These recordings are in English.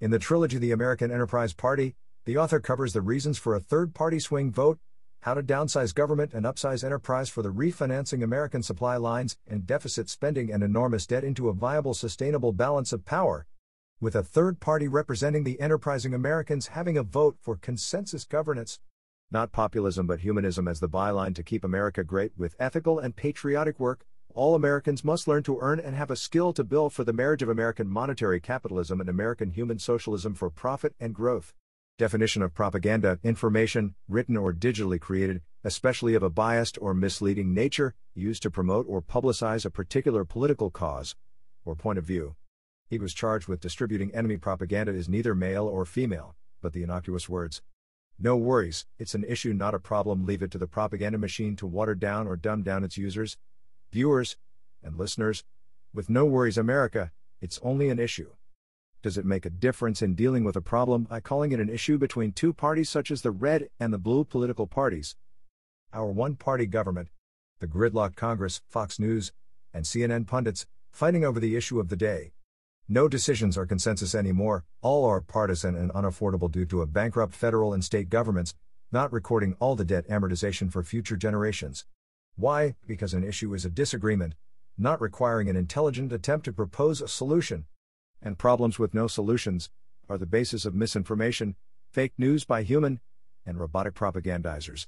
In the trilogy The American Enterprise Party, the author covers the reasons for a third party swing vote, how to downsize government and upsize enterprise for the refinancing American supply lines and deficit spending and enormous debt into a viable, sustainable balance of power, with a third party representing the enterprising Americans having a vote for consensus governance. Not populism but humanism as the byline to keep America great with ethical and patriotic work. All Americans must learn to earn and have a skill to build for the marriage of American monetary capitalism and American human socialism for profit and growth. Definition of propaganda information, written or digitally created, especially of a biased or misleading nature, used to promote or publicize a particular political cause or point of view. He was charged with distributing enemy propaganda is neither male or female, but the innocuous words. No worries, it's an issue, not a problem. Leave it to the propaganda machine to water down or dumb down its users, viewers, and listeners. With No Worries America, it's only an issue. Does it make a difference in dealing with a problem by calling it an issue between two parties such as the red and the blue political parties? Our one party government, the gridlock Congress, Fox News, and CNN pundits, fighting over the issue of the day. No decisions are consensus anymore, all are partisan and unaffordable due to a bankrupt federal and state governments, not recording all the debt amortization for future generations. Why? Because an issue is a disagreement, not requiring an intelligent attempt to propose a solution. And problems with no solutions are the basis of misinformation, fake news by human and robotic propagandizers.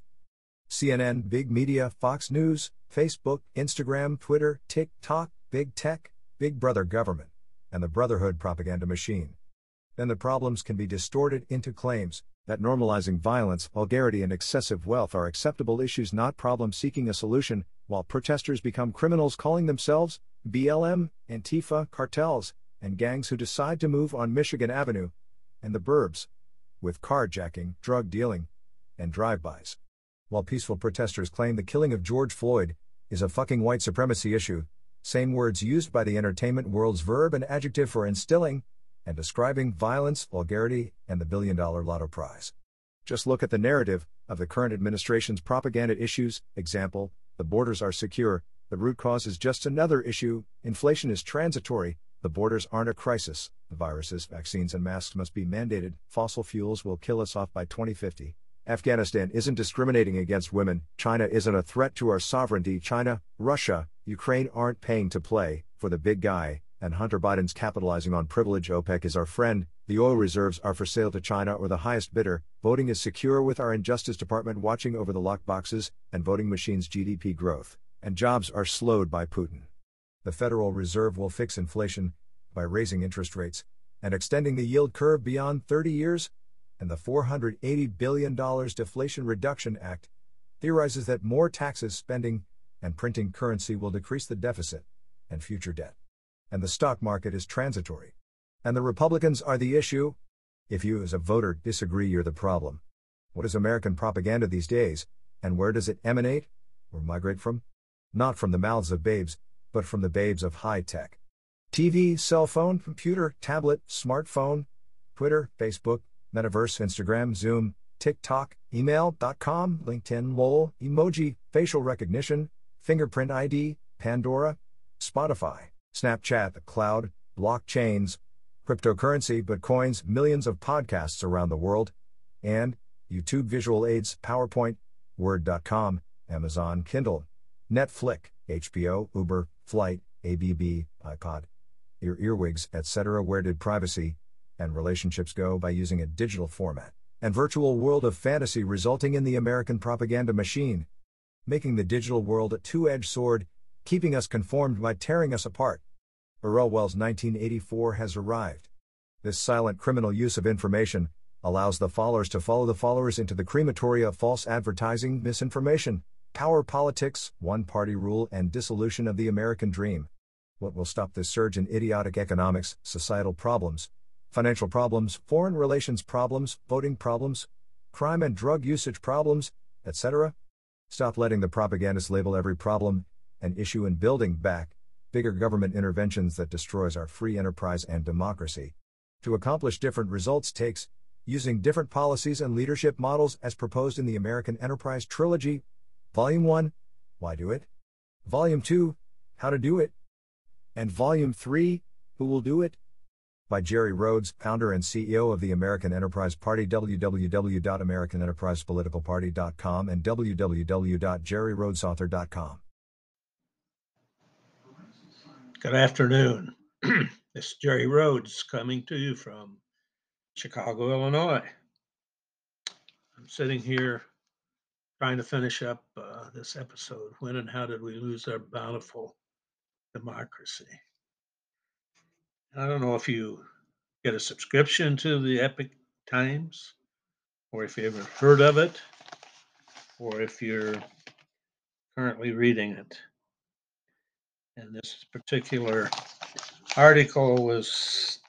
CNN, big media, Fox News, Facebook, Instagram, Twitter, TikTok, big tech, big brother government and the Brotherhood propaganda machine. Then the problems can be distorted into claims that normalizing violence, vulgarity, and excessive wealth are acceptable issues, not problems seeking a solution, while protesters become criminals calling themselves BLM, Antifa, cartels, and gangs who decide to move on Michigan Avenue and the burbs with carjacking, drug dealing, and drive-bys. While peaceful protesters claim the killing of George Floyd is a fucking white supremacy issue, same words used by the entertainment world's verb and adjective for instilling and describing violence, vulgarity, and the billion dollar lotto prize. Just look at the narrative of the current administration's propaganda issues. Example, the borders are secure, the root cause is just another issue, inflation is transitory, the borders aren't a crisis, the viruses, vaccines, and masks must be mandated, fossil fuels will kill us off by 2050. Afghanistan isn't discriminating against women, China isn't a threat to our sovereignty, China, Russia, Ukraine aren't paying to play for the big guy, and Hunter Biden's capitalizing on privilege. OPEC is our friend, the oil reserves are for sale to China or the highest bidder, voting is secure with our Injustice Department watching over the lockboxes, and voting machines' GDP growth, and jobs are slowed by Putin. The Federal Reserve will fix inflation by raising interest rates and extending the yield curve beyond 30 years, and the $480 billion Deflation Reduction Act theorizes that more taxes, spending, and printing currency will decrease the deficit and future debt. And the stock market is transitory. And the Republicans are the issue. If you, as a voter, disagree, you're the problem. What is American propaganda these days, and where does it emanate or migrate from? Not from the mouths of babes, but from the babes of high tech. TV, cell phone, computer, tablet, smartphone, Twitter, Facebook, Metaverse, Instagram, Zoom, TikTok, email.com, LinkedIn, LOL, emoji, facial recognition, fingerprint ID, Pandora, Spotify, Snapchat, the cloud, blockchains, cryptocurrency, bitcoins, millions of podcasts around the world, and YouTube visual aids, PowerPoint, Word.com, Amazon Kindle, Netflix, HBO, Uber, Flight, ABB, iPod, your earwigs, etc. Where did privacy and relationships go by using a digital format and virtual world of fantasy resulting in the American propaganda machine? making the digital world a two edged sword, keeping us conformed by tearing us apart. Orwell's 1984 has arrived. This silent criminal use of information allows the followers to follow the followers into the crematory of false advertising, misinformation, power politics, one party rule, and dissolution of the American dream. What will stop this surge in idiotic economics, societal problems, financial problems, foreign relations problems, voting problems, crime and drug usage problems, etc.? Stop letting the propagandists label every problem an issue in building back bigger government interventions that destroys our free enterprise and democracy. To accomplish different results takes using different policies and leadership models as proposed in the American Enterprise Trilogy. Volume 1 Why Do It? Volume 2 How to Do It? And Volume 3 Who Will Do It? by Jerry Rhodes, founder and CEO of the American Enterprise Party, www.americanenterprisepoliticalparty.com and www.jerryrhodesauthor.com. Good afternoon. this is Jerry Rhodes coming to you from Chicago, Illinois. I'm sitting here trying to finish up uh, this episode. When and how did we lose our bountiful democracy? I don't know if you get a subscription to the Epoch Times or if you ever heard of it or if you're currently reading it. And this particular article was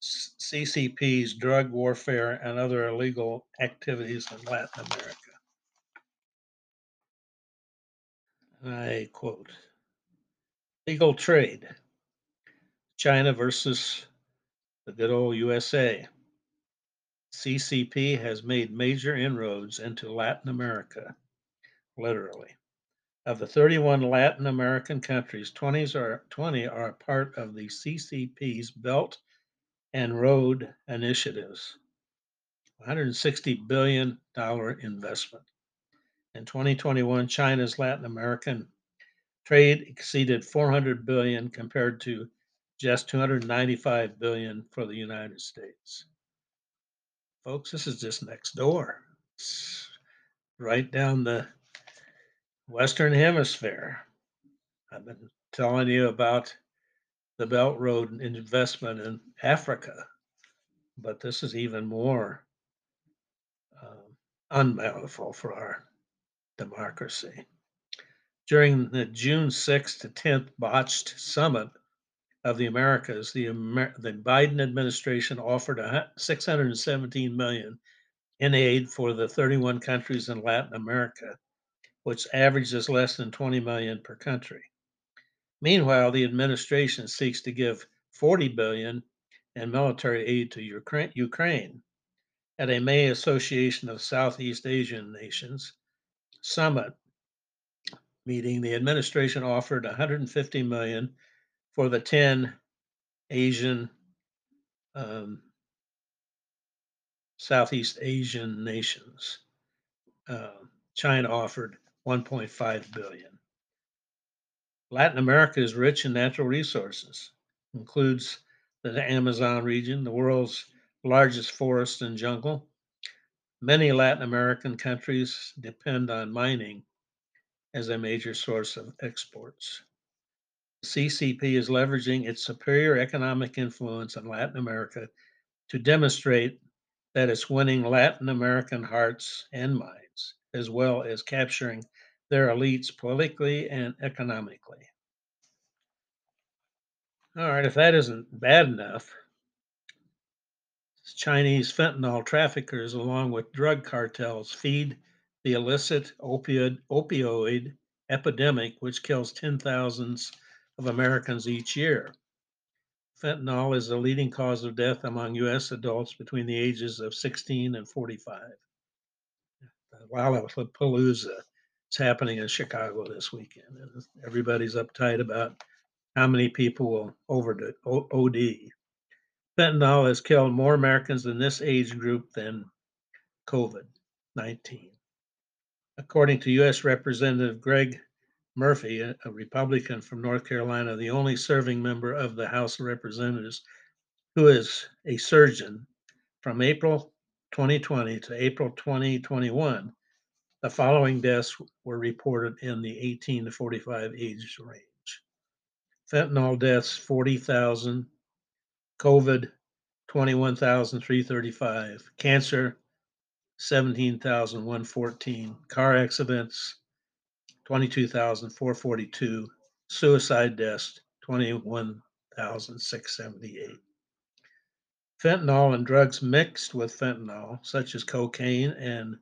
CCP's drug warfare and other illegal activities in Latin America. I quote Legal trade. China versus the good old USA. CCP has made major inroads into Latin America, literally. Of the 31 Latin American countries, 20 are, 20 are part of the CCP's Belt and Road initiatives. $160 billion investment. In 2021, China's Latin American trade exceeded 400 billion compared to just 295 billion for the United States. Folks, this is just next door. It's right down the Western Hemisphere. I've been telling you about the Belt Road investment in Africa, but this is even more um, unbountiful for our democracy. During the June 6th to 10th botched summit of the Americas, the, Amer- the Biden administration offered 617 million in aid for the 31 countries in Latin America, which averages less than 20 million per country. Meanwhile, the administration seeks to give 40 billion in military aid to Ukraine. At a May Association of Southeast Asian Nations summit meeting, the administration offered 150 million for the 10 Asian, um, Southeast Asian nations. Uh, China offered 1.5 billion. Latin America is rich in natural resources, includes the Amazon region, the world's largest forest and jungle. Many Latin American countries depend on mining as a major source of exports. The CCP is leveraging its superior economic influence in Latin America to demonstrate that it's winning Latin American hearts and minds, as well as capturing their elites politically and economically. All right, if that isn't bad enough, Chinese fentanyl traffickers, along with drug cartels, feed the illicit opioid, opioid epidemic, which kills 10,000s of Americans each year. Fentanyl is the leading cause of death among U.S. adults between the ages of 16 and 45. Lollapalooza is happening in Chicago this weekend. And everybody's uptight about how many people will overdose, OD. Fentanyl has killed more Americans in this age group than COVID 19. According to U.S. Representative Greg Murphy, a Republican from North Carolina, the only serving member of the House of Representatives who is a surgeon from April 2020 to April 2021, the following deaths were reported in the 18 to 45 age range. Fentanyl deaths 40,000, COVID 21,335, cancer 17,114, car accidents 22,442. Suicide deaths, 21,678. Fentanyl and drugs mixed with fentanyl, such as cocaine and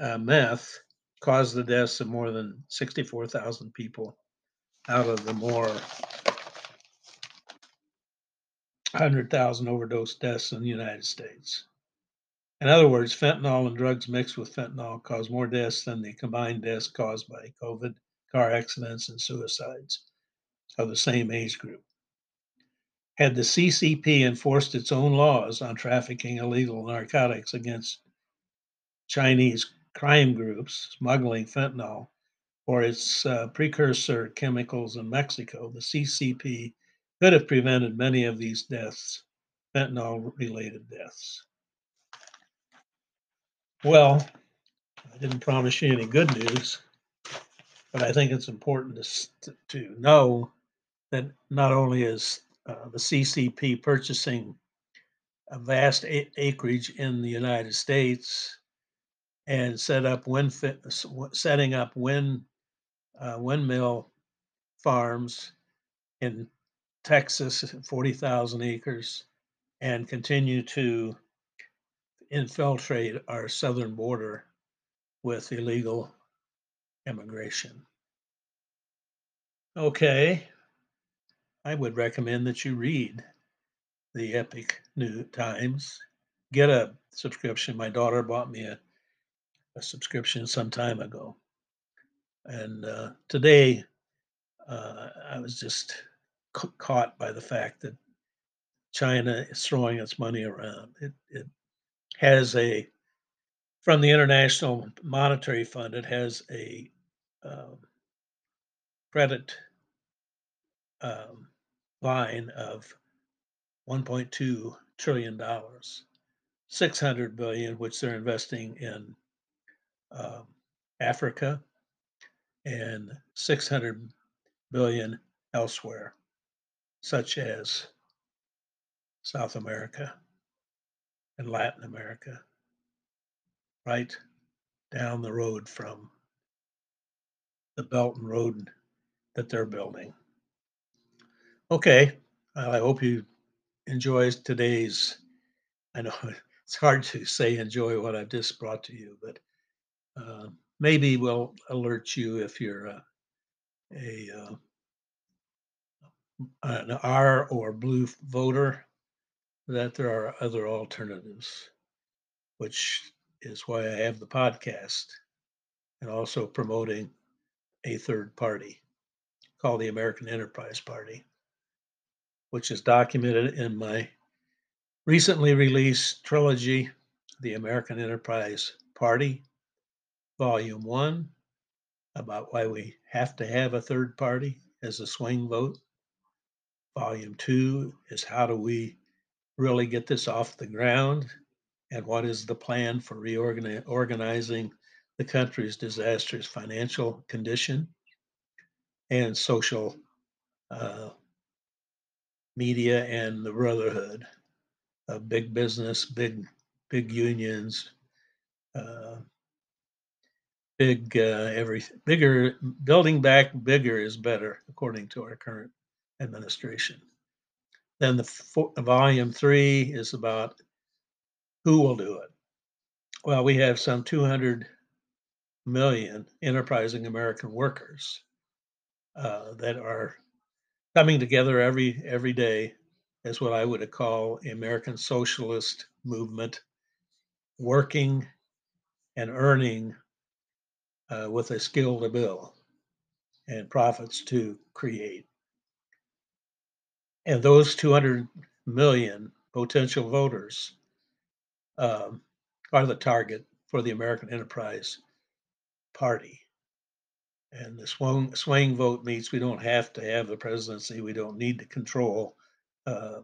uh, meth, caused the deaths of more than 64,000 people out of the more 100,000 overdose deaths in the United States. In other words, fentanyl and drugs mixed with fentanyl cause more deaths than the combined deaths caused by COVID, car accidents, and suicides of the same age group. Had the CCP enforced its own laws on trafficking illegal narcotics against Chinese crime groups smuggling fentanyl or its uh, precursor chemicals in Mexico, the CCP could have prevented many of these deaths, fentanyl related deaths. Well, I didn't promise you any good news, but I think it's important to, to know that not only is uh, the CCP purchasing a vast a- acreage in the United States and set up wind fit, setting up wind uh, windmill farms in Texas, 40,000 acres, and continue to infiltrate our southern border with illegal immigration. Okay, I would recommend that you read the Epoch New Times. Get a subscription. My daughter bought me a, a subscription some time ago. And uh, today, uh, I was just ca- caught by the fact that China is throwing its money around. It, it has a, from the International Monetary Fund, it has a um, credit um, line of 1.2 trillion dollars, 600 billion, which they're investing in um, Africa, and 600 billion elsewhere, such as South America and Latin America, right down the road from the Belt and Road that they're building. Okay, I hope you enjoy today's. I know it's hard to say enjoy what I've just brought to you, but uh, maybe we'll alert you if you're a, a uh, an R or blue voter that there are other alternatives, which is why I have the podcast and also promoting a third party called the American Enterprise Party, which is documented in my recently released trilogy, The American Enterprise Party, Volume 1, about why we have to have a third party as a swing vote. Volume 2 is how do we really get this off the ground and what is the plan for reorganizing the country's disastrous financial condition and social uh, media and the brotherhood of big business, big big unions, uh, big uh, every bigger building back bigger is better according to our current administration. Then the four, volume three is about who will do it. Well, we have some 200 million enterprising American workers uh, that are coming together every every day as what I would call American socialist movement, working and earning uh, with a skill to bill and profits to create. And those 200 million potential voters um, are the target for the American Enterprise Party. And the swing, swing vote means we don't have to have the presidency. We don't need to control uh,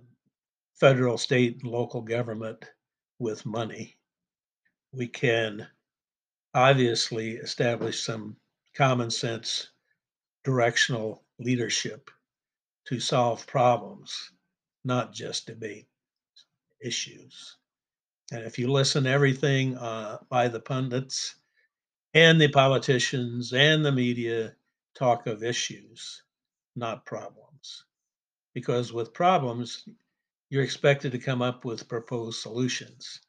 federal, state, and local government with money. We can obviously establish some common sense directional leadership to solve problems, not just debate issues. And if you listen to everything uh, by the pundits and the politicians and the media talk of issues, not problems. Because with problems, you're expected to come up with proposed solutions.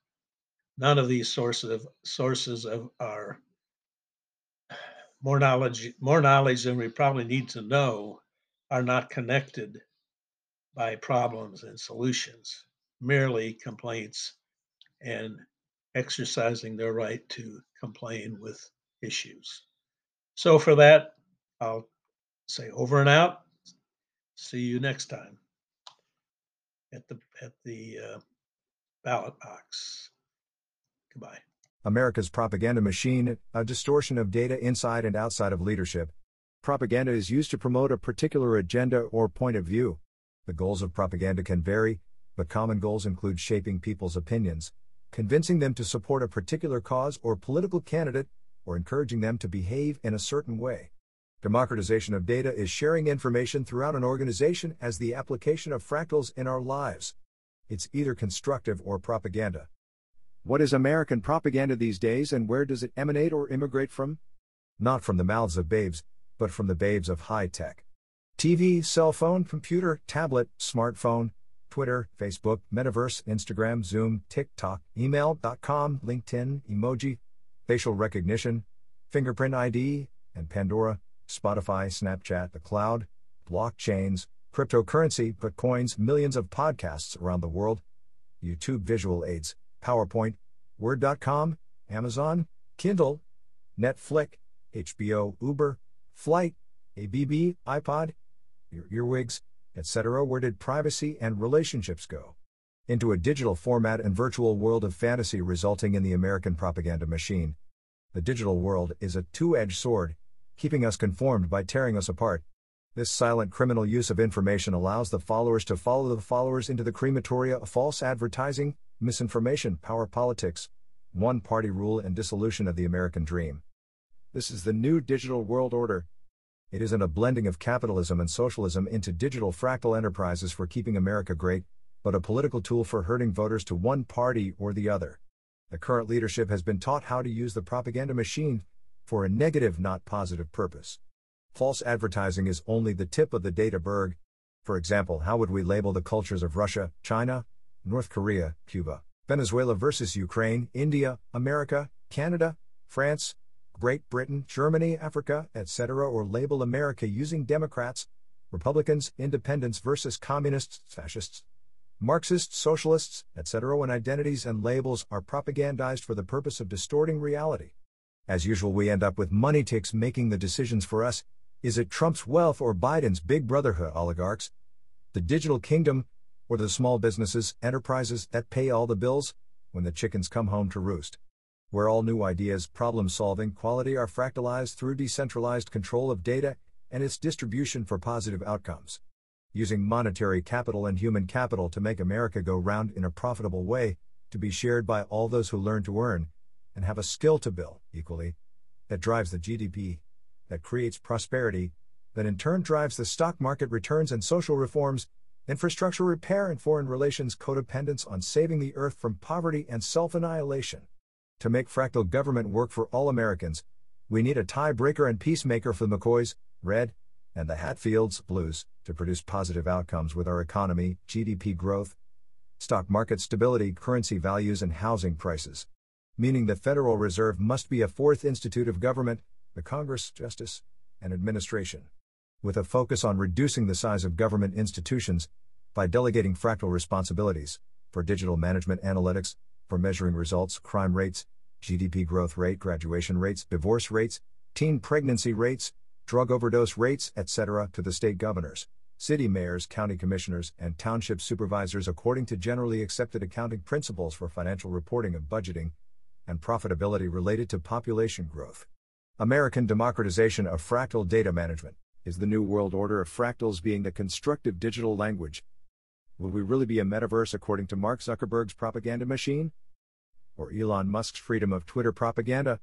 None of these sources of sources of our more knowledge, more knowledge than we probably need to know, are not connected by problems and solutions, merely complaints and exercising their right to complain with issues. So for that, I'll say over and out. See you next time. at the at the uh, ballot box. Goodbye. America's propaganda machine, a distortion of data inside and outside of leadership. Propaganda is used to promote a particular agenda or point of view. The goals of propaganda can vary, but common goals include shaping people's opinions, convincing them to support a particular cause or political candidate, or encouraging them to behave in a certain way. Democratization of data is sharing information throughout an organization as the application of fractals in our lives. It's either constructive or propaganda. What is American propaganda these days and where does it emanate or immigrate from? Not from the mouths of babes, but from the babes of high tech. TV, cell phone, computer, tablet, smartphone, Twitter, Facebook, Metaverse, Instagram, Zoom, TikTok, email.com, LinkedIn, emoji, facial recognition, fingerprint ID, and Pandora, Spotify, Snapchat, the cloud, blockchains, cryptocurrency, bitcoins, millions of podcasts around the world, YouTube visual aids, PowerPoint, Word.com, Amazon, Kindle, Netflix, HBO, Uber, Flight, ABB, iPod, your earwigs, etc. Where did privacy and relationships go? Into a digital format and virtual world of fantasy resulting in the American propaganda machine. The digital world is a two edged sword, keeping us conformed by tearing us apart. This silent criminal use of information allows the followers to follow the followers into the crematoria of false advertising, misinformation, power politics, one party rule, and dissolution of the American dream. This is the new digital world order. It isn't a blending of capitalism and socialism into digital fractal enterprises for keeping America great, but a political tool for herding voters to one party or the other. The current leadership has been taught how to use the propaganda machine for a negative, not positive purpose. False advertising is only the tip of the data berg. For example, how would we label the cultures of Russia, China, North Korea, Cuba, Venezuela versus Ukraine, India, America, Canada, France, Great Britain, Germany, Africa, etc., or label America using Democrats, Republicans, Independents versus Communists, Fascists, Marxists, Socialists, etc., when identities and labels are propagandized for the purpose of distorting reality. As usual, we end up with money ticks making the decisions for us. Is it Trump's wealth or Biden's big brotherhood oligarchs? The digital kingdom, or the small businesses, enterprises that pay all the bills when the chickens come home to roost? Where all new ideas, problem solving, quality are fractalized through decentralized control of data and its distribution for positive outcomes. Using monetary capital and human capital to make America go round in a profitable way, to be shared by all those who learn to earn, and have a skill to bill, equally, that drives the GDP, that creates prosperity, that in turn drives the stock market returns and social reforms, infrastructure repair and foreign relations codependence on saving the earth from poverty and self annihilation. To make fractal government work for all Americans, we need a tiebreaker and peacemaker for the McCoys, red, and the Hatfields, blues, to produce positive outcomes with our economy, GDP growth, stock market stability, currency values, and housing prices meaning the Federal Reserve must be a fourth institute of government, the Congress, Justice, and Administration. With a focus on reducing the size of government institutions by delegating fractal responsibilities for digital management analytics, for measuring results, crime rates, GDP growth rate, graduation rates, divorce rates, teen pregnancy rates, drug overdose rates, etc., to the state governors, city mayors, county commissioners, and township supervisors according to generally accepted accounting principles for financial reporting of budgeting, and profitability related to population growth. American democratization of fractal data management is the new world order of fractals being the constructive digital language. Will we really be a metaverse according to Mark Zuckerberg's propaganda machine? Or Elon Musk's freedom of Twitter propaganda?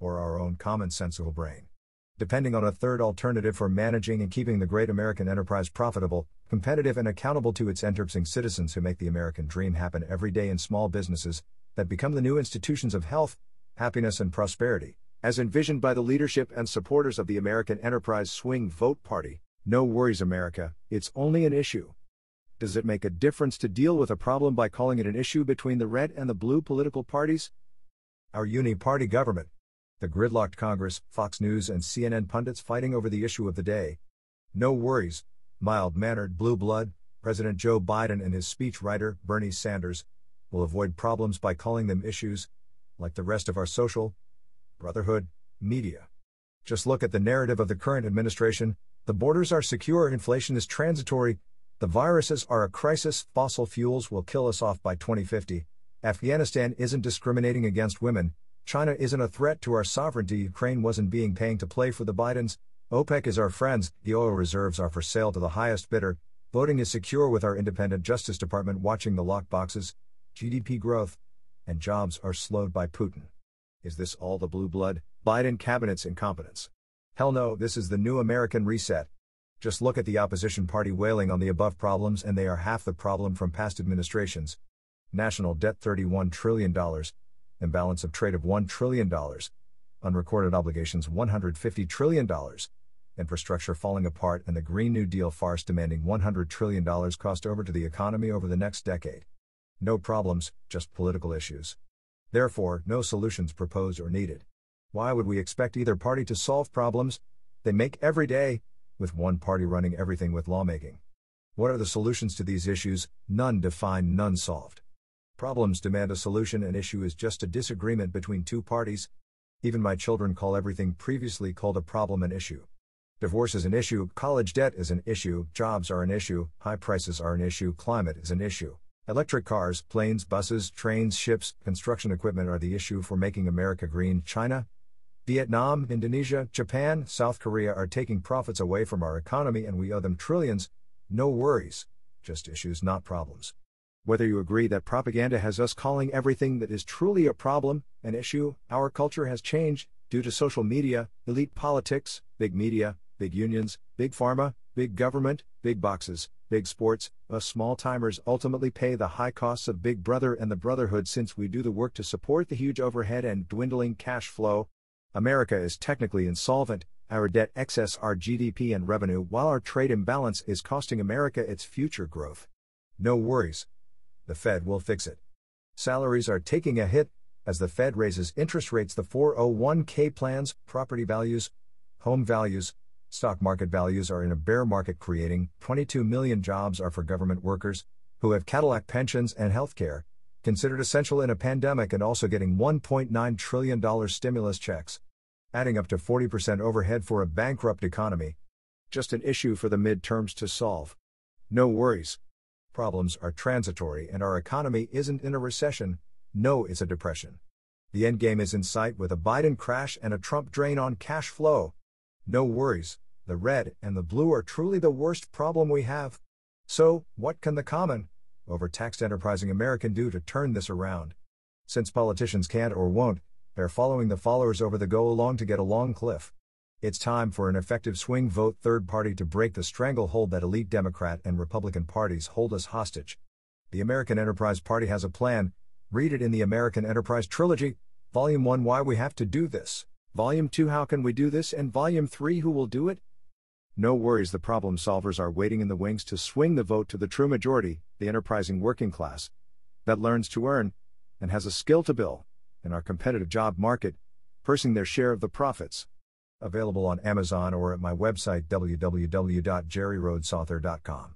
Or our own commonsensical brain? Depending on a third alternative for managing and keeping the great American enterprise profitable, competitive, and accountable to its enterprising citizens who make the American dream happen every day in small businesses, that become the new institutions of health, happiness, and prosperity, as envisioned by the leadership and supporters of the American Enterprise Swing Vote Party. No worries, America, it's only an issue. Does it make a difference to deal with a problem by calling it an issue between the red and the blue political parties? Our uni party government, the gridlocked Congress, Fox News, and CNN pundits fighting over the issue of the day. No worries, mild mannered blue blood, President Joe Biden and his speechwriter, Bernie Sanders, will avoid problems by calling them issues, like the rest of our social brotherhood media. Just look at the narrative of the current administration the borders are secure, inflation is transitory, The viruses are a crisis, fossil fuels will kill us off by 2050. Afghanistan isn't discriminating against women, China isn't a threat to our sovereignty, Ukraine wasn't being paying to play for the Bidens, OPEC is our friends, the oil reserves are for sale to the highest bidder, voting is secure with our independent Justice Department watching the lockboxes, GDP growth, and jobs are slowed by Putin. Is this all the blue blood, Biden cabinet's incompetence? Hell no, this is the new American reset. Just look at the opposition party wailing on the above problems, and they are half the problem from past administrations. National debt $31 trillion, imbalance of trade of $1 trillion, unrecorded obligations $150 trillion, infrastructure falling apart, and the Green New Deal farce demanding $100 trillion cost over to the economy over the next decade. No problems, just political issues. Therefore, no solutions proposed or needed. Why would we expect either party to solve problems they make every day, with one party running everything with lawmaking. What are the solutions to these issues? None defined, none solved. Problems demand a solution, an issue is just a disagreement between two parties. Even my children call everything previously called a problem an issue. Divorce is an issue, college debt is an issue, jobs are an issue, high prices are an issue, climate is an issue. Electric cars, planes, buses, trains, ships, construction equipment are the issue for making America green. China, Vietnam, Indonesia, Japan, South Korea are taking profits away from our economy and we owe them trillions. No worries. Just issues, not problems. Whether you agree that propaganda has us calling everything that is truly a problem an issue, our culture has changed due to social media, elite politics, big media, big unions, big pharma, big government, big boxes, big sports, us small timers ultimately pay the high costs of Big Brother and the Brotherhood since we do the work to support the huge overhead and dwindling cash flow, America is technically insolvent, our debt excess our GDP and revenue, while our trade imbalance is costing America its future growth. No worries. The Fed will fix it. Salaries are taking a hit as the Fed raises interest rates. The 401k plans, property values, home values, stock market values are in a bear market, creating 22 million jobs are for government workers who have Cadillac pensions and health care, considered essential in a pandemic and also getting $1.9 trillion stimulus checks, adding up to 40% overhead for a bankrupt economy. Just an issue for the midterms to solve. No worries. Problems are transitory and our economy isn't in a recession, no, it's a depression. The endgame is in sight with a Biden crash and a Trump drain on cash flow. No worries, the red and the blue are truly the worst problem we have. So, what can the common, overtaxed enterprising American do to turn this around? Since politicians can't or won't, they're following the followers over the go along to get a long cliff. It's time for an effective swing vote third party to break the stranglehold that elite Democrat and Republican parties hold us hostage. The American Enterprise Party has a plan. Read it in the American Enterprise Trilogy, Volume 1 Why We Have to Do This, Volume 2 How Can We Do This, and Volume 3 Who Will Do It? No worries, the problem solvers are waiting in the wings to swing the vote to the true majority, the enterprising working class, that learns to earn, and has a skill to bill, in our competitive job market, pursing their share of the profits. Available on Amazon or at my website www.jerryrhodesauthor.com.